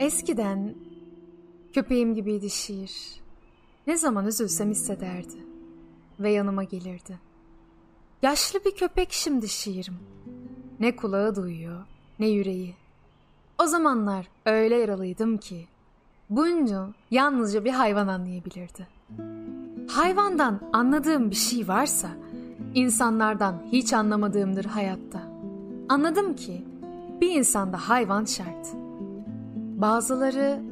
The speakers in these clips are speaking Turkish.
Eskiden köpeğim gibiydi şiir. Ne zaman üzülsem hissederdi ve yanıma gelirdi. Yaşlı bir köpek şimdi şiirim. Ne kulağı duyuyor ne yüreği. O zamanlar öyle yaralıydım ki bunca yalnızca bir hayvan anlayabilirdi. Hayvandan anladığım bir şey varsa insanlardan hiç anlamadığımdır hayatta. Anladım ki bir insanda hayvan şart. Bazıları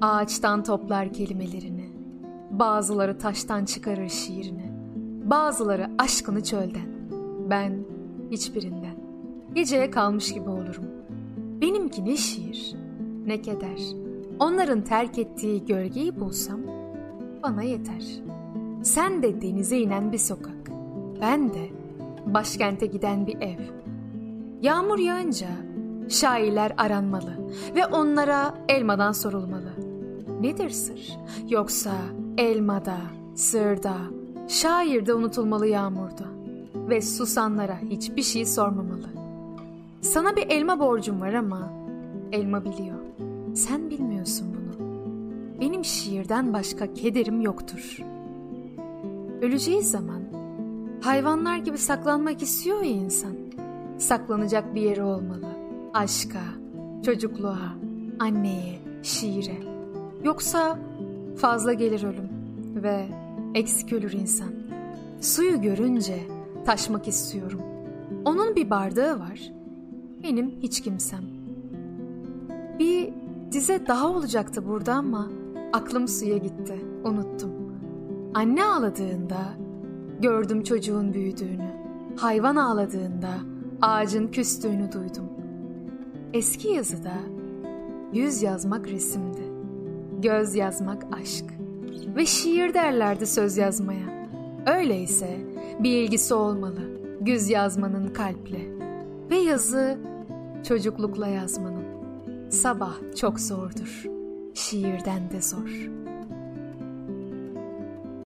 ağaçtan toplar kelimelerini, bazıları taştan çıkarır şiirini, bazıları aşkını çölden. Ben hiçbirinden. Geceye kalmış gibi olurum. Benimki ne şiir, ne keder. Onların terk ettiği gölgeyi bulsam bana yeter. Sen de denize inen bir sokak, ben de başkente giden bir ev. Yağmur yağınca şairler aranmalı ve onlara elmadan sorulmalı. Nedir sır? Yoksa elmada, sırda, şairde unutulmalı yağmurda ve susanlara hiçbir şey sormamalı. Sana bir elma borcum var ama elma biliyor. Sen bilmiyorsun bunu. Benim şiirden başka kederim yoktur. Öleceği zaman hayvanlar gibi saklanmak istiyor ya insan. Saklanacak bir yeri olmalı. Aşka, çocukluğa, anneye, şiire. Yoksa fazla gelir ölüm ve eksik ölür insan. Suyu görünce taşmak istiyorum. Onun bir bardağı var. Benim hiç kimsem. Bir dize daha olacaktı burada ama aklım suya gitti. Unuttum. Anne ağladığında gördüm çocuğun büyüdüğünü. Hayvan ağladığında ağacın küstüğünü duydum. Eski yazıda yüz yazmak resimdi. Göz yazmak aşk. Ve şiir derlerdi söz yazmaya. Öyleyse bir ilgisi olmalı. Güz yazmanın kalple. Ve yazı çocuklukla yazmanın. Sabah çok zordur. Şiirden de zor.''